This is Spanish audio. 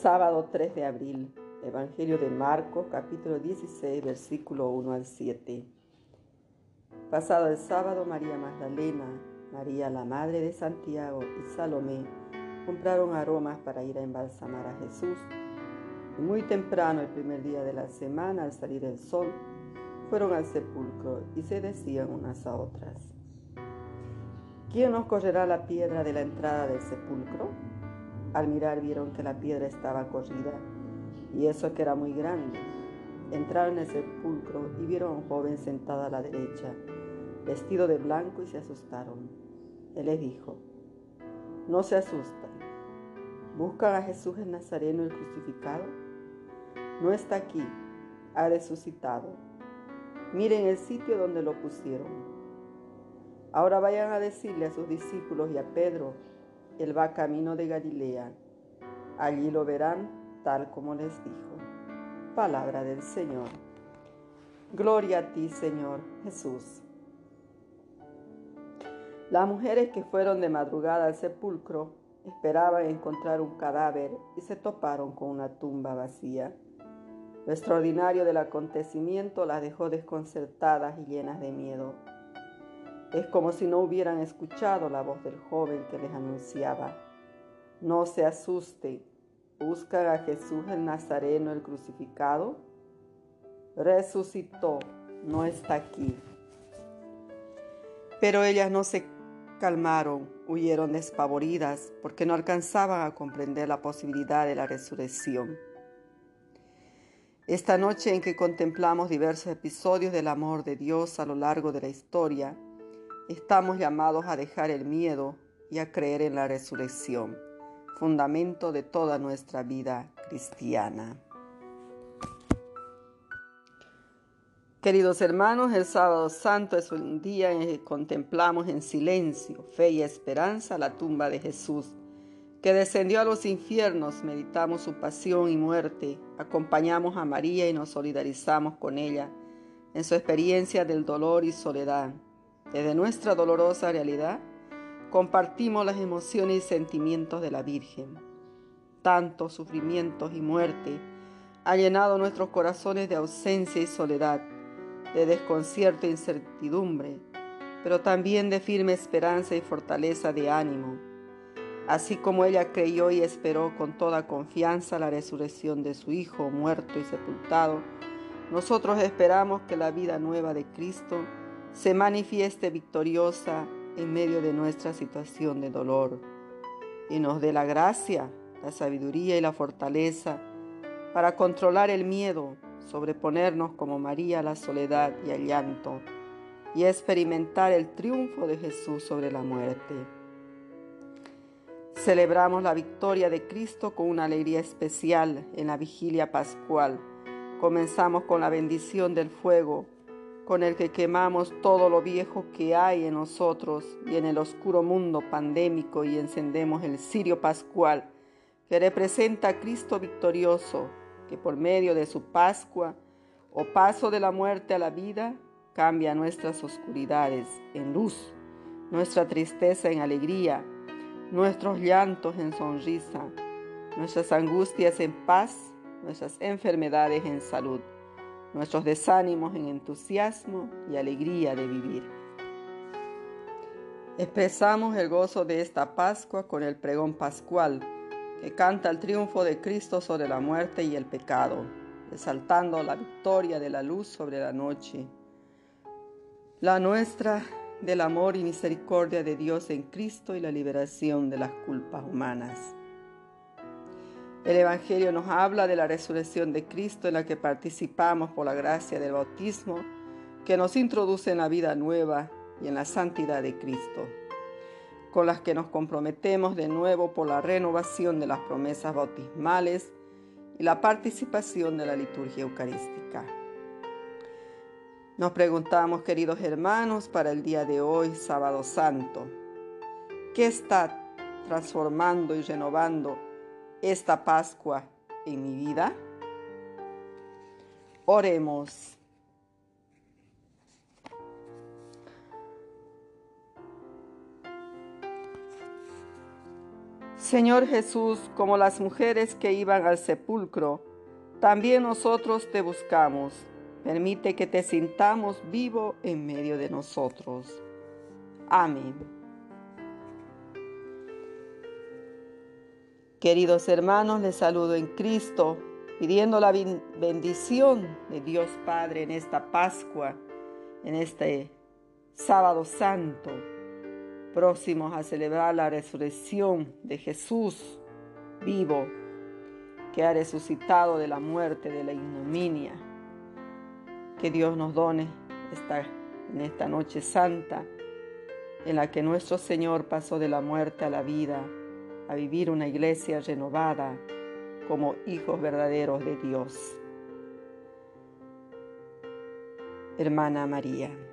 Sábado 3 de abril, Evangelio de Marcos, capítulo 16, versículo 1 al 7. Pasado el sábado, María Magdalena, María la Madre de Santiago y Salomé compraron aromas para ir a embalsamar a Jesús. Y muy temprano, el primer día de la semana, al salir el sol, fueron al sepulcro y se decían unas a otras, ¿quién nos correrá la piedra de la entrada del sepulcro? Al mirar vieron que la piedra estaba corrida y eso que era muy grande. Entraron en el sepulcro y vieron a un joven sentado a la derecha, vestido de blanco y se asustaron. Él les dijo, no se asusten. ¿Buscan a Jesús el Nazareno el crucificado? No está aquí, ha resucitado. Miren el sitio donde lo pusieron. Ahora vayan a decirle a sus discípulos y a Pedro él va camino de Galilea. Allí lo verán tal como les dijo. Palabra del Señor. Gloria a ti, Señor Jesús. Las mujeres que fueron de madrugada al sepulcro esperaban encontrar un cadáver y se toparon con una tumba vacía. Lo extraordinario del acontecimiento las dejó desconcertadas y llenas de miedo. Es como si no hubieran escuchado la voz del joven que les anunciaba. No se asuste, buscan a Jesús el Nazareno, el crucificado. Resucitó, no está aquí. Pero ellas no se calmaron, huyeron despavoridas porque no alcanzaban a comprender la posibilidad de la resurrección. Esta noche en que contemplamos diversos episodios del amor de Dios a lo largo de la historia, Estamos llamados a dejar el miedo y a creer en la resurrección, fundamento de toda nuestra vida cristiana. Queridos hermanos, el sábado santo es un día en que contemplamos en silencio, fe y esperanza la tumba de Jesús, que descendió a los infiernos, meditamos su pasión y muerte, acompañamos a María y nos solidarizamos con ella en su experiencia del dolor y soledad. Desde nuestra dolorosa realidad, compartimos las emociones y sentimientos de la Virgen. Tantos sufrimientos y muerte ha llenado nuestros corazones de ausencia y soledad, de desconcierto e incertidumbre, pero también de firme esperanza y fortaleza de ánimo. Así como ella creyó y esperó con toda confianza la resurrección de su Hijo muerto y sepultado, nosotros esperamos que la vida nueva de Cristo se manifieste victoriosa en medio de nuestra situación de dolor y nos dé la gracia, la sabiduría y la fortaleza para controlar el miedo, sobreponernos como María a la soledad y al llanto y experimentar el triunfo de Jesús sobre la muerte. Celebramos la victoria de Cristo con una alegría especial en la vigilia pascual. Comenzamos con la bendición del fuego con el que quemamos todo lo viejo que hay en nosotros y en el oscuro mundo pandémico y encendemos el cirio pascual que representa a Cristo victorioso, que por medio de su Pascua o paso de la muerte a la vida cambia nuestras oscuridades en luz, nuestra tristeza en alegría, nuestros llantos en sonrisa, nuestras angustias en paz, nuestras enfermedades en salud nuestros desánimos en entusiasmo y alegría de vivir. Expresamos el gozo de esta Pascua con el pregón pascual, que canta el triunfo de Cristo sobre la muerte y el pecado, resaltando la victoria de la luz sobre la noche, la nuestra del amor y misericordia de Dios en Cristo y la liberación de las culpas humanas. El Evangelio nos habla de la resurrección de Cristo en la que participamos por la gracia del bautismo que nos introduce en la vida nueva y en la santidad de Cristo, con las que nos comprometemos de nuevo por la renovación de las promesas bautismales y la participación de la liturgia eucarística. Nos preguntamos, queridos hermanos, para el día de hoy, sábado santo, ¿qué está transformando y renovando esta Pascua en mi vida? Oremos. Señor Jesús, como las mujeres que iban al sepulcro, también nosotros te buscamos. Permite que te sintamos vivo en medio de nosotros. Amén. Queridos hermanos, les saludo en Cristo, pidiendo la bendición de Dios Padre en esta Pascua, en este sábado santo próximos a celebrar la resurrección de Jesús vivo, que ha resucitado de la muerte, de la ignominia. Que Dios nos done esta, en esta noche santa, en la que nuestro Señor pasó de la muerte a la vida, a vivir una iglesia renovada como hijos verdaderos de Dios. Hermana María.